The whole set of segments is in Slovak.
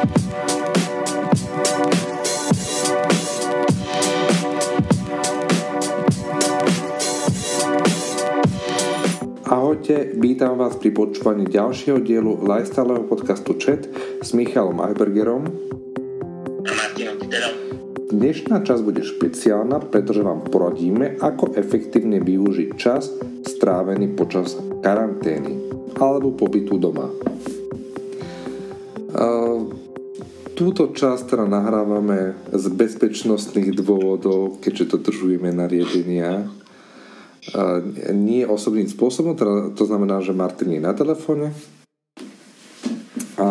Ahojte, vítam vás pri počúvaní ďalšieho dielu lifestyleového podcastu Chat s Michalom Ajbergerom a Martinom Piterom. Dnešná časť bude špeciálna, pretože vám poradíme, ako efektívne využiť čas strávený počas karantény alebo pobytu doma. Túto časť teda nahrávame z bezpečnostných dôvodov, keďže dodržujeme nariadenia nie osobným spôsobom, teda to znamená, že Martin je na telefóne. A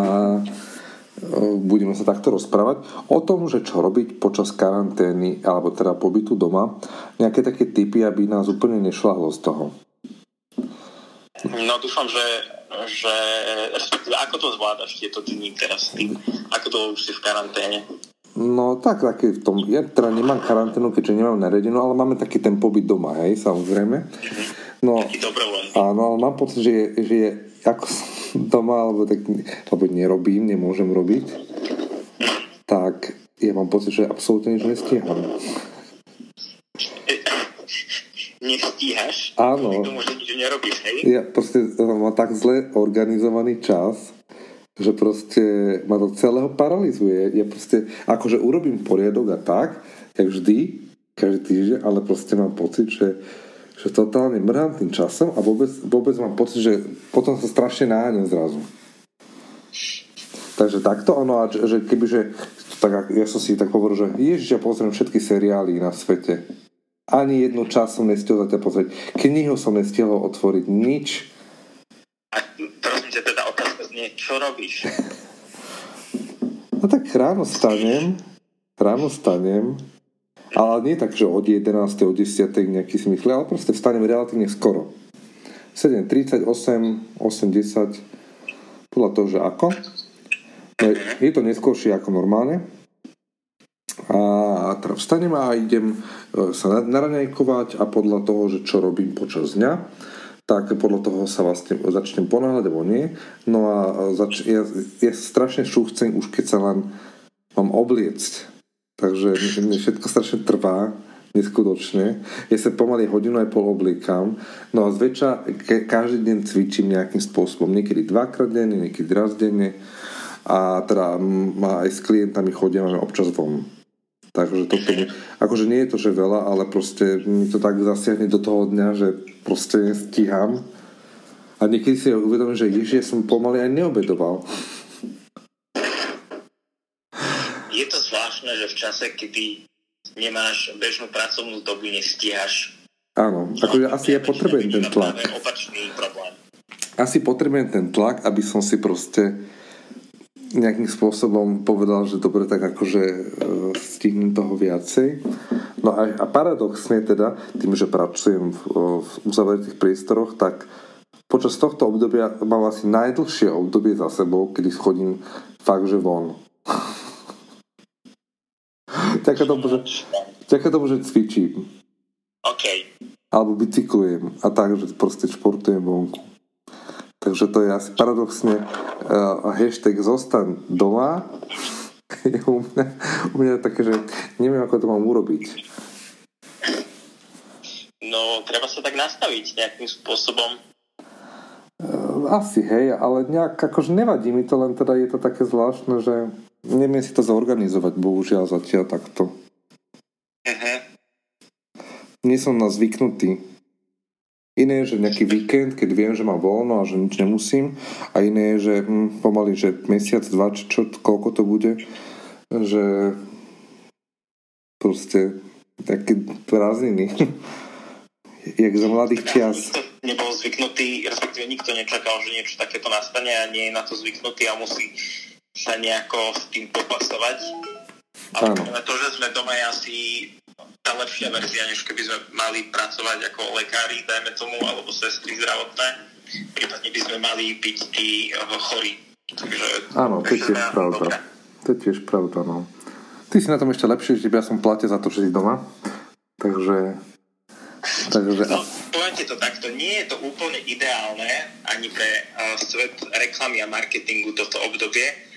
budeme sa takto rozprávať o tom, že čo robiť počas karantény alebo teda pobytu doma, nejaké také typy, aby nás úplne nešlahlo z toho. No dúfam, že, že respektíve ako to zvládaš tieto dni teraz, ty, ako to už si v karanténe? No tak, taký v tom, ja teda nemám karanténu, keďže nemám naredinu, ale máme taký ten pobyt doma, hej, samozrejme. No, áno, ale mám pocit, že je, že je ako doma, alebo tak, alebo nerobím, nemôžem robiť, tak ja mám pocit, že absolútne nič nestíham. Nestíhaš? Áno. K tomu, že nič nerobíš, hej? Ja proste mám tak zle organizovaný čas, že proste ma to celého paralizuje. Ja proste, akože urobím poriadok a tak, jak vždy, každý týždeň, ale proste mám pocit, že, že totálne mrhám tým časom a vôbec, vôbec mám pocit, že potom sa strašne náňam zrazu. Takže takto ono, a že kebyže, tak ja som si tak hovoril, že ježiš, ja pozriem všetky seriály na svete. Ani jednu čas som nestihol zatiaľ pozrieť. Knihu som nestihol otvoriť, nič nie, čo robíš? No tak ráno stanem, ráno stanem, ale nie tak, že od 11. od 10. nejaký smysle, ale proste vstanem relatívne skoro. 7.38, 8.10, podľa toho, že ako. No, je to neskôršie ako normálne. A teda vstanem a idem sa naraňajkovať a podľa toho, že čo robím počas dňa, tak podľa toho sa vlastne začnem ponáhľať alebo nie. No a zač- ja, ja strašne šúchcem už keď sa len mám obliecť. Takže mne všetko strašne trvá neskutočne. Ja sa pomaly hodinu aj pol obliekam. No a zväčša ke- každý deň cvičím nejakým spôsobom. Niekedy dvakrát denne, niekedy raz denne. A teda ma aj s klientami chodíme občas von. Takže toto akože nie je to, že veľa, ale proste mi to tak zasiahne do toho dňa, že proste nestíham. A niekedy si uvedomím, že ježiš, ja som pomaly aj neobedoval. Je to zvláštne, že v čase, kedy nemáš bežnú pracovnú dobu, nestíhaš. Áno, akože asi ja potrebujem ten tlak. Opačný problém. Asi potrebujem ten tlak, aby som si proste nejakým spôsobom povedal, že dobre, tak akože e, stihnem toho viacej. No a, a paradoxne teda, tým, že pracujem v, v uzavretých priestoroch, tak počas tohto obdobia mám asi najdlhšie obdobie za sebou, kedy chodím fakt, že von. Ďakujem tomu, že, ďakujem tomu, že cvičím. OK. Alebo bicyklujem a tak, že proste športujem vonku. Takže to je asi paradoxne uh, hashtag zostan doma je u mňa, u mňa také, že neviem, ako to mám urobiť. No, treba sa tak nastaviť nejakým spôsobom. Uh, asi, hej, ale nejak, akože nevadí mi to, len teda je to také zvláštne, že neviem si to zorganizovať, bohužiaľ zatiaľ takto. Uh-huh. Nie som na zvyknutý Iné je, že nejaký víkend, keď viem, že mám voľno a že nič nemusím. A iné je, že hm, pomaly, že mesiac, dva, čo, čo, koľko to bude, že proste také prázdniny. Jak za mladých čias. Nebol zvyknutý, respektíve nikto nečakal, že niečo takéto nastane a nie je na to zvyknutý a musí sa nejako s tým popasovať. Ale to, že sme doma je asi tá lepšia verzia, než keby sme mali pracovať ako lekári, dajme tomu, alebo sestry zdravotné. Prípadne by sme mali byť tí eh, chorí. Takže, Áno, to je tiež pravda. To je tiež pravda, no. Ty si na tom ešte lepšie, že ja som plate za to, že si doma. Takže... takže... No, poviem ti to takto, nie je to úplne ideálne ani pre uh, svet reklamy a marketingu toto obdobie,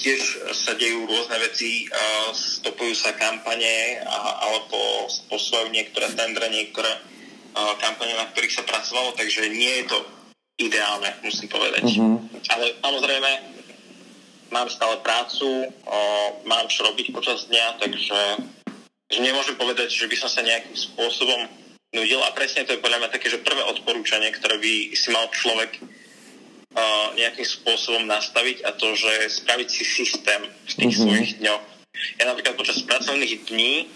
tiež sa dejú rôzne veci, stopujú sa kampane alebo posúvajú niektoré tendre, niektoré kampane, na ktorých sa pracovalo, takže nie je to ideálne, musím povedať. Uh-huh. Ale samozrejme, mám stále prácu, mám čo robiť počas dňa, takže že nemôžem povedať, že by som sa nejakým spôsobom nudil a presne to je podľa mňa také, že prvé odporúčanie, ktoré by si mal človek nejakým spôsobom nastaviť a to, že spraviť si systém v tých mm-hmm. svojich dňoch. Ja napríklad počas pracovných dní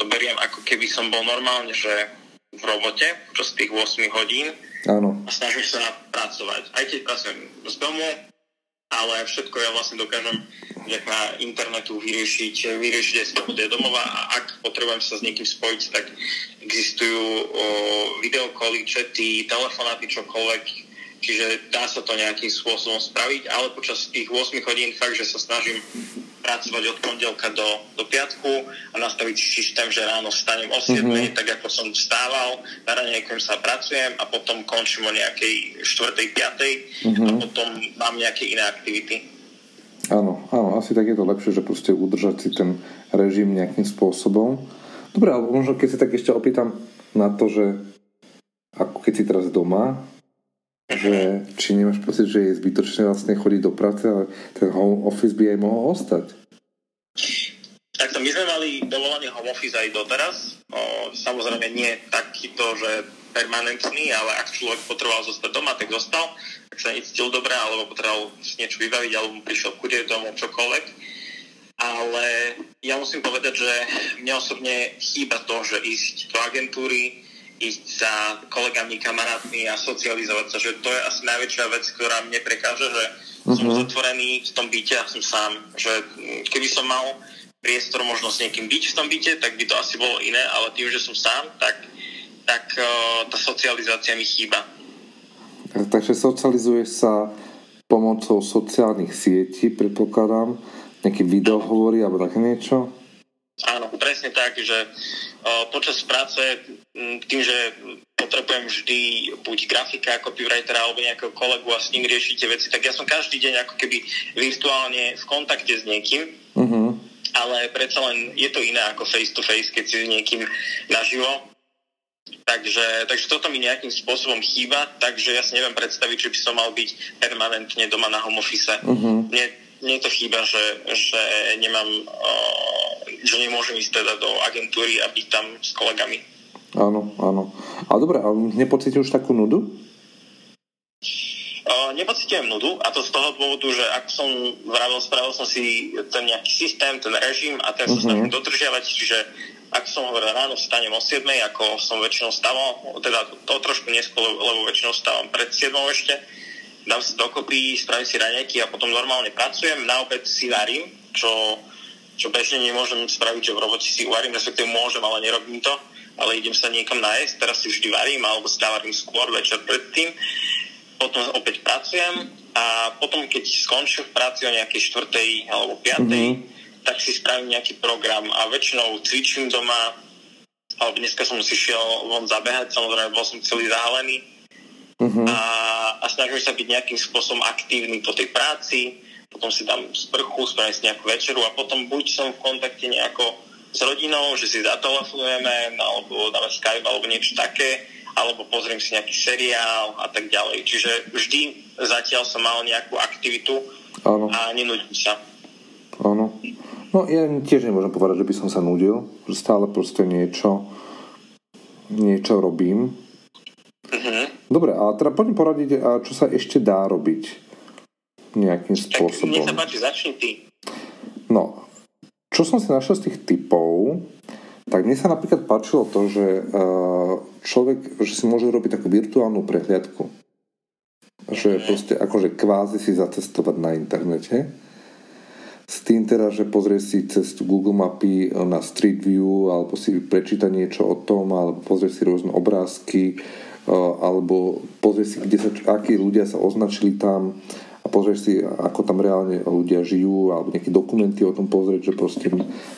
to beriem ako keby som bol normálne, že v robote počas tých 8 hodín Áno. a snažím sa pracovať. Aj keď pracujem z domu, ale všetko ja vlastne dokážem na internetu vyriešiť, vyriešiť aj z toho domova a ak potrebujem sa s niekým spojiť, tak existujú o, videokoly, čety, telefonáty, čokoľvek, Čiže dá sa to nejakým spôsobom spraviť, ale počas tých 8 hodín fakt, že sa snažím pracovať od pondelka do, do piatku a nastaviť si systém, že ráno vstanem o 7, mm-hmm. tak ako som vstával, na ranejkujem sa pracujem a potom končím o nejakej 4. 5. Mm-hmm. a potom mám nejaké iné aktivity. Áno, áno, asi tak je to lepšie, že proste udržať si ten režim nejakým spôsobom. Dobre, ale možno keď sa tak ešte opýtam na to, že ako keď si teraz doma, že či nemáš pocit, že je zbytočné vlastne chodiť do práce, ale ten home office by aj mohol ostať. Takto my sme mali dovolený home office aj doteraz. O, samozrejme nie takýto, že permanentný, ale ak človek potreboval zostať doma, tak zostal. Ak sa necítil dobre, alebo potreboval si niečo vybaviť, alebo mu prišiel kudieť domov, čokoľvek. Ale ja musím povedať, že mne osobne chýba to, že ísť do agentúry, ísť za kolegami, kamarátmi a socializovať sa, že to je asi najväčšia vec, ktorá mne prekáže, že uh-huh. som mhm. zatvorený v tom byte a som sám. Že keby som mal priestor možno s niekým byť v tom byte, tak by to asi bolo iné, ale tým, že som sám, tak, tak uh, tá socializácia mi chýba. Takže socializuješ sa pomocou sociálnych sietí, predpokladám, nejaké videohovory alebo také niečo? Áno, presne tak, že počas práce tým, že potrebujem vždy buď grafika, copywritera alebo nejakého kolegu a s ním riešite veci, tak ja som každý deň ako keby virtuálne v kontakte s niekým, uh-huh. ale predsa len je to iné ako face to face, keď si s niekým naživo. Takže, takže toto mi nejakým spôsobom chýba, takže ja si neviem predstaviť, že by som mal byť permanentne doma na home office. Uh-huh. Mne, mne to chýba, že, že nemám uh, že nemôžem ísť teda do agentúry a byť tam s kolegami. Áno, áno. A dobre, a nepocítil už takú nudu? Uh, nepocitujem nudu a to z toho dôvodu, že ak som vravil, spravil som si ten nejaký systém, ten režim a ten uh-huh. sa snažím dodržiavať, čiže ak som hovoril ráno vstanem o 7, ako som väčšinou stával, teda to trošku neskôr, lebo väčšinou stávam pred 7 ešte, dám si dokopy, spravím si raňajky a potom normálne pracujem, na obed si varím, čo čo bežne nemôžem spraviť, že v robote si uvarím, respektíve môžem, ale nerobím to, ale idem sa niekam nájsť, teraz si vždy varím, alebo si skôr večer predtým, potom opäť pracujem a potom, keď skončím v práci o nejakej štvrtej alebo piatej, mm-hmm. tak si spravím nejaký program a väčšinou cvičím doma, alebo dneska som si šiel von zabehať, samozrejme bol som celý zahalený. Mm-hmm. a, a snažím sa byť nejakým spôsobom aktívny po tej práci, potom si dám sprchu, spravím si nejakú večeru a potom buď som v kontakte nejako s rodinou, že si zatelefonujeme, alebo dáme Skype, alebo niečo také, alebo pozriem si nejaký seriál a tak ďalej. Čiže vždy zatiaľ som mal nejakú aktivitu Áno. a nenudím sa. Áno. No ja tiež nemôžem povedať, že by som sa nudil, že stále proste niečo niečo robím. Uh-huh. Dobre, a teda poďme poradiť, čo sa ešte dá robiť nejakým spôsobom. Tak nech sa páči, začni ty. No, čo som si našiel z tých typov, tak mne sa napríklad páčilo to, že uh, človek, že si môže robiť takú virtuálnu prehliadku. Že mhm. proste akože kvázi si zacestovať na internete. S tým teda, že pozrie si cez Google mapy na Street View alebo si prečíta niečo o tom alebo pozrie si rôzne obrázky uh, alebo pozrie si, kde sa, akí ľudia sa označili tam a pozrieš si, ako tam reálne ľudia žijú alebo nejaké dokumenty o tom pozrieť, že proste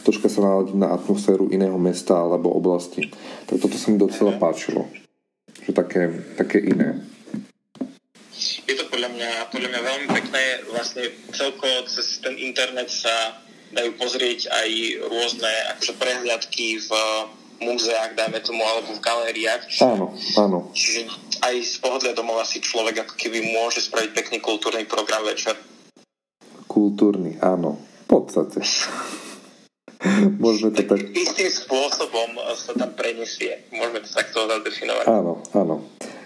troška sa naladiť na atmosféru iného mesta alebo oblasti. Tak toto sa mi docela páčilo. Že také, také iné. Je to podľa mňa, podľa mňa veľmi pekné. Vlastne celkovo cez ten internet sa dajú pozrieť aj rôzne akože prehliadky v múzeách, dajme tomu, alebo v galériách. Áno, áno. Čiže aj z pohodlia domova si človek ako keby môže spraviť pekný kultúrny program večer. Kultúrny, áno. V podstate. Môžeme to tak... Istým spôsobom sa tam prenesie. Môžeme to takto zadefinovať. Áno, áno.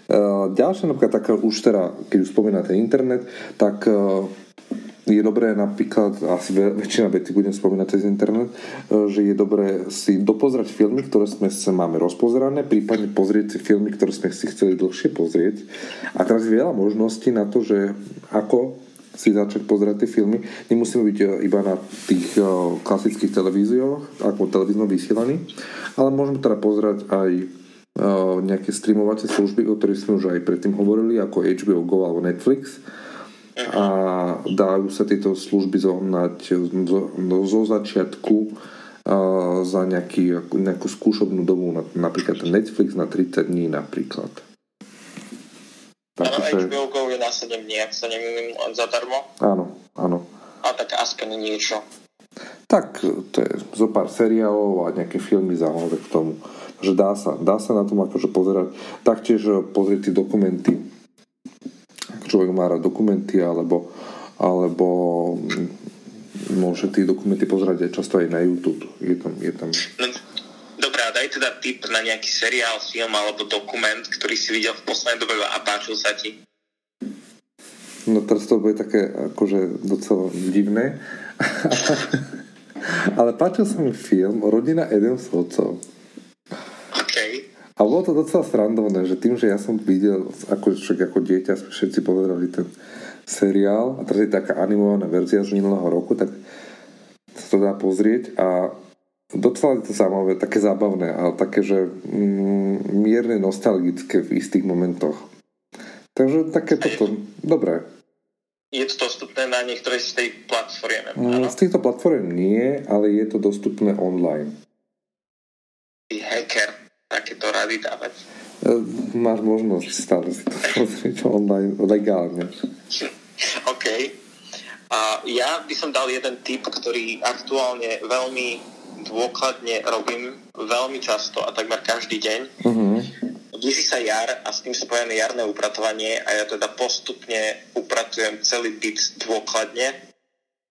Uh, ďalšia napríklad taká, už teda, keď už spomínate internet, tak uh, je dobré napríklad, asi väčšina veci budem spomínať cez internet, uh, že je dobré si dopozrieť filmy, ktoré sme sa máme rozpozerané, prípadne pozrieť si filmy, ktoré sme si chceli dlhšie pozrieť. A teraz je veľa možností na to, že ako si začať pozerať tie filmy. Nemusíme byť iba na tých klasických televíziách, ako televízno vysielaní, ale môžeme teda pozerať aj nejaké streamovacie služby, o ktorých sme už aj predtým hovorili, ako HBO Go alebo Netflix. A dajú sa tieto služby zohnať zo, zo začiatku za nejaký, nejakú skúšobnú dobu, napríklad Netflix na 30 dní napríklad. Takže... HBO Go je na 7 dní, ak sa nemýlim, zadarmo. Áno, áno. A tak aspoň niečo. Tak, to je zo pár seriálov a nejaké filmy zaujímavé k tomu že dá sa, dá sa na tom akože pozerať. Taktiež eh, pozrieť tie dokumenty. Človek má rád dokumenty, alebo, alebo môže tie dokumenty pozerať aj často aj na YouTube. Je tam, je tam... No, dobré, a daj teda tip na nejaký seriál, film alebo dokument, ktorý si videl v poslednej dobe a páčil sa ti. No teraz to bude také akože docela divné. Ale páčil sa mi film Rodina Edemsovcov. A bolo to docela srandovné, že tým, že ja som videl, ako, však ako dieťa sme všetci pozerali ten seriál a teraz je taká animovaná verzia z minulého roku, tak sa to dá pozrieť a docela je to zaujímavé, také zábavné, ale také, že mm, mierne nostalgické v istých momentoch. Takže také toto, dobré. Je to dostupné na niektorej z tej platformy? Mm, z týchto platform nie, ale je to dostupné online. Takéto rady dávať. E, máš možnosť stále si to pozrieť online legálne. OK. A ja by som dal jeden tip, ktorý aktuálne veľmi dôkladne robím veľmi často a takmer každý deň. Uh-huh. Blíži sa jar a s tým spojené jarné upratovanie a ja teda postupne upratujem celý byt dôkladne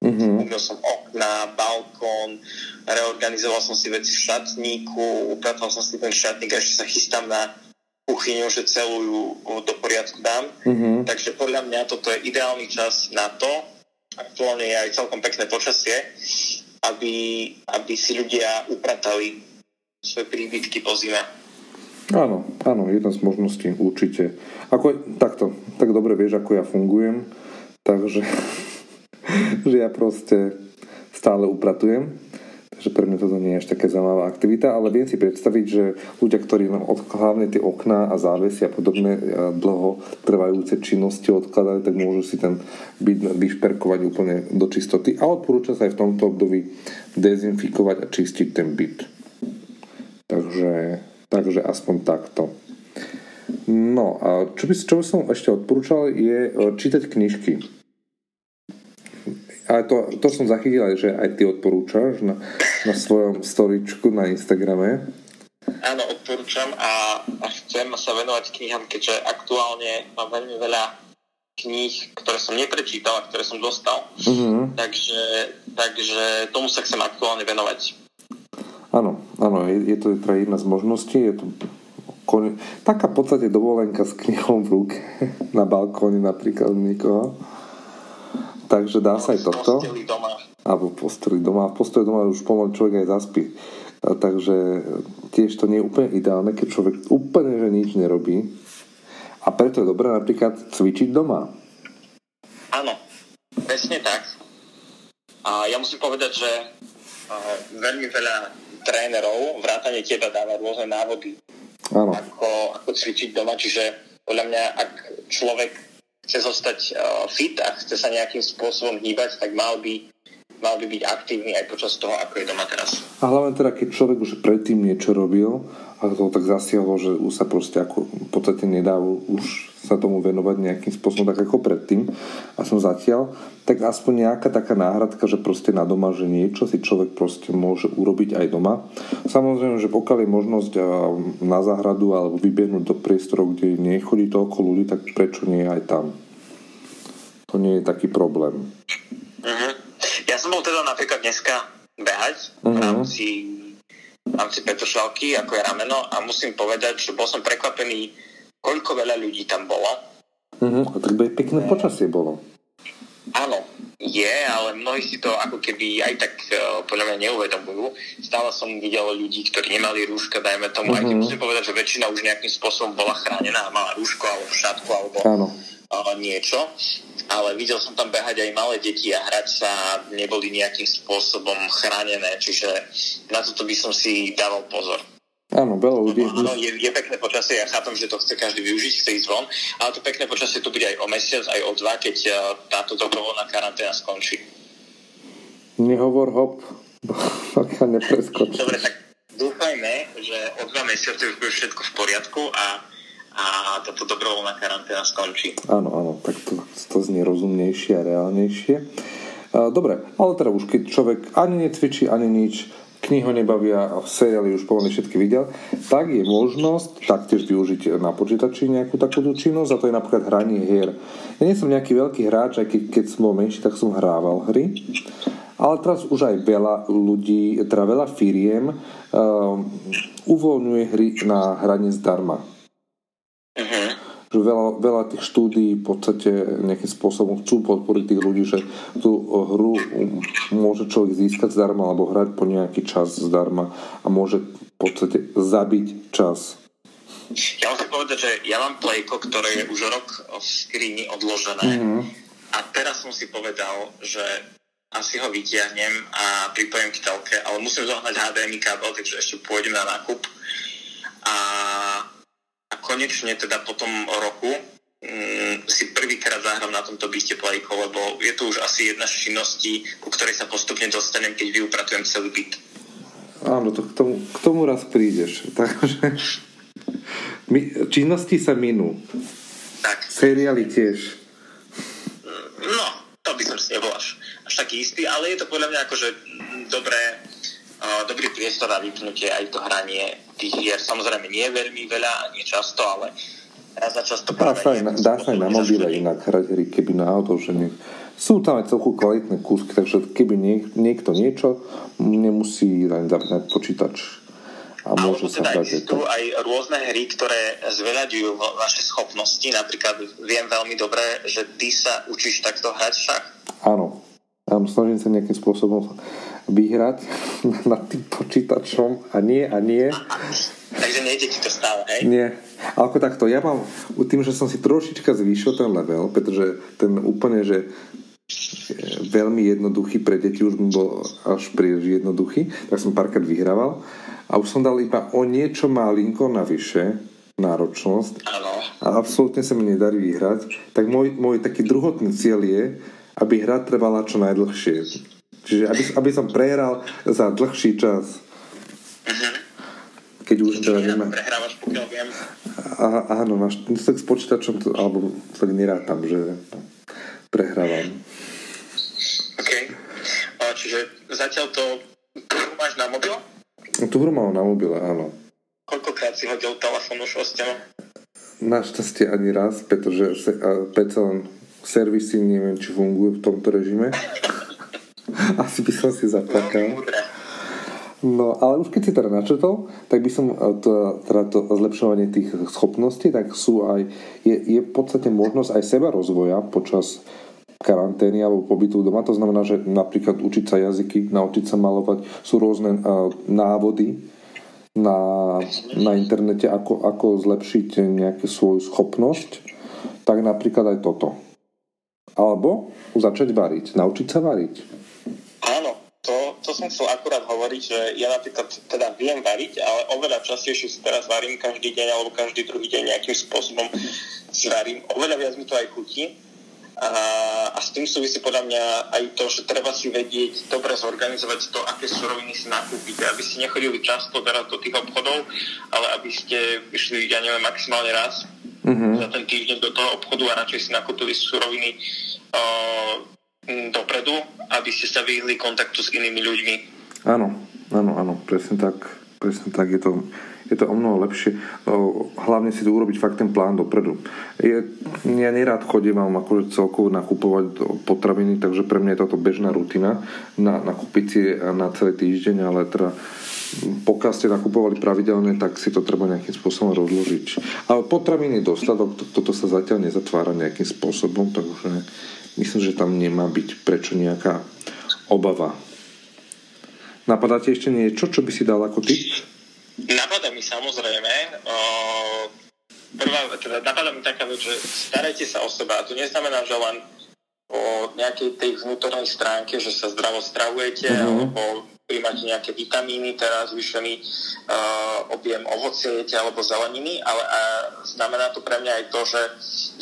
Mm-hmm. Umil som okna, balkón, reorganizoval som si veci v šatníku, upratal som si ten šatník a ešte sa chystám na kuchyňu, že celú ju do poriadku dám. Mm-hmm. Takže podľa mňa toto je ideálny čas na to, aktuálne je aj celkom pekné počasie, aby, aby si ľudia upratali svoje príbytky po zime. Áno, áno, jedna z možností, určite. Ako, takto, tak dobre vieš, ako ja fungujem, takže že ja proste stále upratujem. Takže pre mňa toto nie je až také zaujímavá aktivita, ale viem si predstaviť, že ľudia, ktorí nám hlavne tie okná a závesy a podobné dlho trvajúce činnosti odkladajú, tak môžu si ten byt vyšperkovať úplne do čistoty a odporúča sa aj v tomto období dezinfikovať a čistiť ten byt. Takže, takže aspoň takto. No a čo by, čo by som ešte odporúčal je čítať knižky ale to, to som zachytil že aj ty odporúčaš na, na svojom storičku na Instagrame. Áno, odporúčam a, a chcem sa venovať knihám, keďže aktuálne mám veľmi veľa kníh, ktoré som neprečítal a ktoré som dostal. Uh-huh. Takže, takže tomu sa chcem aktuálne venovať. Áno, áno, je, je to teda jedna z možností. Je to kon... taká v podstate dovolenka s knihou v ruke na balkóne napríklad niekoho. Takže dá sa aj toto. Alebo posteli doma. V posteli doma už pomaly človek aj zaspí. Takže tiež to nie je úplne ideálne, keď človek úplne že nič nerobí. A preto je dobré napríklad cvičiť doma. Áno, presne tak. A ja musím povedať, že veľmi veľa trénerov, vrátane teba dáva rôzne návody, Áno. Ako, ako cvičiť doma. Čiže podľa mňa, ak človek chce zostať uh, fit a chce sa nejakým spôsobom hýbať, tak mal by mal by byť aktívny aj počas toho, ako je doma teraz. A hlavne teda, keď človek už predtým niečo robil a to tak zasiahlo, že už sa proste ako v podstate nedá už sa tomu venovať nejakým spôsobom tak ako predtým a som zatiaľ, tak aspoň nejaká taká náhradka, že proste na doma, že niečo si človek proste môže urobiť aj doma. Samozrejme, že pokiaľ je možnosť na záhradu alebo vybiehnúť do priestorov, kde nechodí toľko ľudí, tak prečo nie aj tam? To nie je taký problém. Uh-huh. Som bol teda napríklad dneska behať uh-huh. v rámci v rámci Petržalky, ako je rameno a musím povedať, že bol som prekvapený koľko veľa ľudí tam bolo. A tak by pekné počasie bolo. Áno, je, ale mnohí si to ako keby aj tak uh, podľa mňa neuvedomujú. Stále som videl ľudí, ktorí nemali rúška, dajme tomu, uh-huh. aj keď mhm. musím povedať, že väčšina už nejakým spôsobom bola chránená, mala rúško alebo šatku alebo Áno. Uh, niečo. Ale videl som tam behať aj malé deti a hrať sa neboli nejakým spôsobom chránené, čiže na toto by som si dával pozor. Áno, veľa ľudí. Áno, je, je pekné počasie, ja chápem, že to chce každý využiť, chce ísť von, ale to pekné počasie tu bude aj o mesiac, aj o dva, keď uh, táto dobrovoľná karanténa skončí. Nehovor hop, pokiaľ nepreskočí. Dobre, tak dúfajme, že o dva mesiace už bude všetko v poriadku a, a táto dobrovoľná karanténa skončí. Áno, áno, tak to, to znie rozumnejšie a reálnejšie. Dobre, ale teda už keď človek ani necvičí, ani nič, knihy ho nebavia seriály už pomaly všetky videl, tak je možnosť taktiež využiť na počítači nejakú takúto činnosť a to je napríklad hranie hier. Ja nie som nejaký veľký hráč, aj keď, keď som bol menší, tak som hrával hry. Ale teraz už aj veľa ľudí, teda veľa firiem uh, uvoľňuje hry na hranie zdarma. Že veľa, veľa tých štúdí v podstate nejakým spôsobom chcú podporiť tých ľudí, že tú hru môže človek získať zdarma alebo hrať po nejaký čas zdarma a môže v podstate zabiť čas. Ja musím povedať, že ja mám plejko, ktoré je už rok v skrini odložené mm-hmm. a teraz som si povedal, že asi ho vytiahnem a pripojím k telke, ale musím zohnať HDMI kábel, takže ešte pôjdem na nákup. A a konečne teda po tom roku mm, si prvýkrát zahrám na tomto byste plejko, lebo je to už asi jedna z činností, ku ktorej sa postupne dostanem, keď vyupratujem celý byt. Áno, to k tomu, k tomu raz prídeš. Takže my, činnosti sa minú. Tak. Seriály tiež. No, to by som si nebol až, až taký istý, ale je to podľa mňa akože dobré, uh, dobrý priestor na vypnutie aj to hranie tých hier samozrejme nie je veľmi veľa nie často, ale raz za často dá sa, aj na, dá sa aj na mobile inak hrať hry, keby náhodou, že nie. Sú tam aj celku kvalitné kúsky, takže keby niek, niekto niečo, nemusí len zapnať počítač a môže sa teda hrať. Sú aj rôzne hry, ktoré zveľaďujú vaše schopnosti. Napríklad viem veľmi dobre, že ty sa učíš takto hrať však. Áno. Áno, snažím sa nejakým spôsobom vyhrať nad tým počítačom a nie a nie. Takže nejde ti to stále, hej? Nie. Ako takto, ja mám, tým, že som si trošička zvýšil ten level, pretože ten úplne, že veľmi jednoduchý pre deti už bol až príliš jednoduchý, tak som párkrát vyhrával a už som dal iba o niečo malinko navyše náročnosť a absolútne sa mi nedarí vyhrať, tak môj, môj taký druhotný cieľ je, aby hra trvala čo najdlhšie Čiže aby, aby som prehral za dlhší čas. Uh-huh. Keď už teda nemá... Prehrávaš, pokiaľ viem. A, áno, máš, tak s počítačom, to, alebo tak nerátam, že prehrávam. OK. A, čiže zatiaľ to hru máš na mobil? Tu hru mám na mobile, áno. Koľkokrát si hodil telefón už o stenu? Našťastie ani raz, pretože PC servisy neviem, či fungujú v tomto režime. Asi by som si zaplakal. No, ale už keď si teda načetol, tak by som eh, to, teda to zlepšovanie tých schopností, tak sú aj, je, je v podstate možnosť aj seba rozvoja počas karantény alebo pobytu doma. To znamená, že napríklad učiť sa jazyky, naučiť sa malovať, sú rôzne uh, návody na, na internete, ako, ako zlepšiť nejakú svoju schopnosť. Tak napríklad aj toto. Alebo začať variť, naučiť sa variť to som chcel akurát hovoriť, že ja napríklad teda viem variť, ale oveľa častejšie si teraz varím každý deň alebo každý druhý deň nejakým spôsobom si varím. Oveľa viac mi to aj chutí. A, a s tým súvisí podľa mňa aj to, že treba si vedieť dobre zorganizovať to, aké suroviny si nakúpite, aby ste nechodili často teraz do tých obchodov, ale aby ste išli, ja neviem, maximálne raz mm-hmm. za ten týždeň do toho obchodu a radšej si nakúpili suroviny uh, dopredu, aby ste sa vyhli kontaktu s inými ľuďmi. Áno, áno, áno, presne tak, presne tak je to je to o mnoho lepšie. Hlavne si tu urobiť fakt ten plán dopredu. Je, ja nerád chodím akože celkovo nakupovať potraviny, takže pre mňa je toto bežná rutina na, nakúpiť si na celý týždeň, ale teda pokiaľ ste nakupovali pravidelne, tak si to treba nejakým spôsobom rozložiť. Ale potraviny dostatok, to, toto sa zatiaľ nezatvára nejakým spôsobom, takže myslím, že tam nemá byť prečo nejaká obava. Napadáte ešte niečo, čo by si dal ako tip? Napadá mi samozrejme, o, prvá, teda napadá mi taká vec, že starajte sa o seba. A to neznamená, že len o nejakej tej vnútornej stránke, že sa zdravo stravujete uh-huh. alebo príjmate nejaké vitamíny, teraz zvýšený uh, objem ovocie jete alebo zeleniny, ale uh, znamená to pre mňa aj to, že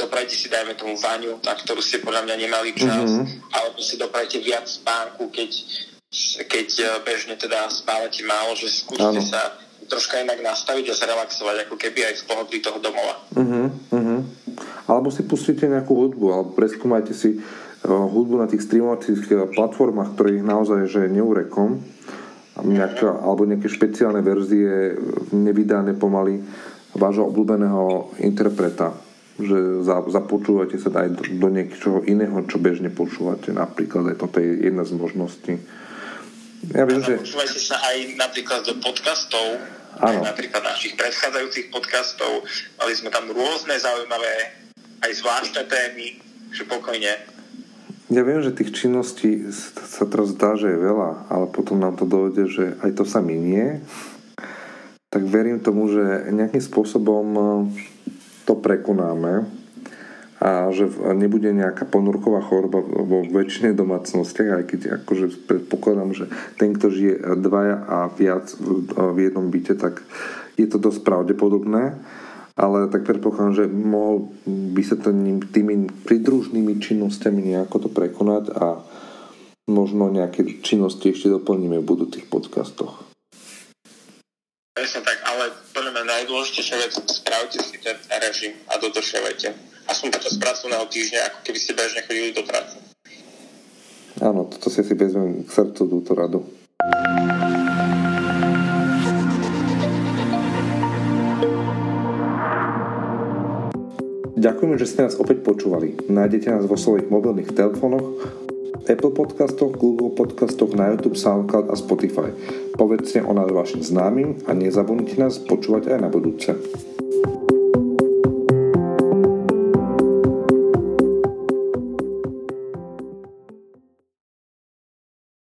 doprajte si, dajme tomu vaňu, na ktorú ste podľa mňa nemali čas, uh-huh. alebo si doprajte viac spánku, keď, keď bežne teda spávate málo, že skúste uh-huh. sa troška inak nastaviť a zrelaxovať, ako keby aj z pohodlí toho domova. Uh-huh. Alebo si pustíte nejakú hudbu, alebo preskúmajte si hudbu na tých streamovacích platformách, ktorých naozaj že neurekom, nejaká, alebo nejaké špeciálne verzie nevydané pomaly vášho obľúbeného interpreta že za, započúvate sa aj do, do niečoho iného, čo bežne počúvate. Napríklad aj toto je jedna z možností. Ja viem, že... Počúvajte sa aj napríklad do podcastov, Áno. napríklad našich predchádzajúcich podcastov. Mali sme tam rôzne zaujímavé, aj zvláštne témy, že pokojne. Ja viem, že tých činností sa teraz zdá, že je veľa, ale potom nám to dojde, že aj to sa minie. Tak verím tomu, že nejakým spôsobom to prekonáme a že nebude nejaká ponurková choroba vo väčšine domácnostiach, aj keď akože predpokladám, že ten, kto žije dvaja a viac v jednom byte, tak je to dosť pravdepodobné ale tak predpokladám, že mohol by sa to tými pridružnými činnosťami nejako to prekonať a možno nejaké činnosti ešte doplníme v budúcich podcastoch. Presne tak, ale podľa mňa najdôležitejšia vec, spravte si ten režim a dodržiavajte aspoň počas pracovného týždňa, ako keby ste bežne chodili do práce. Áno, toto si si vezmem k srdcu túto radu. Ďakujeme, že ste nás opäť počúvali. Nájdete nás vo svojich mobilných telefónoch, Apple podcastoch, Google podcastoch, na YouTube, SoundCloud a Spotify. Povedzte o nás vašim známym a nezabudnite nás počúvať aj na budúce.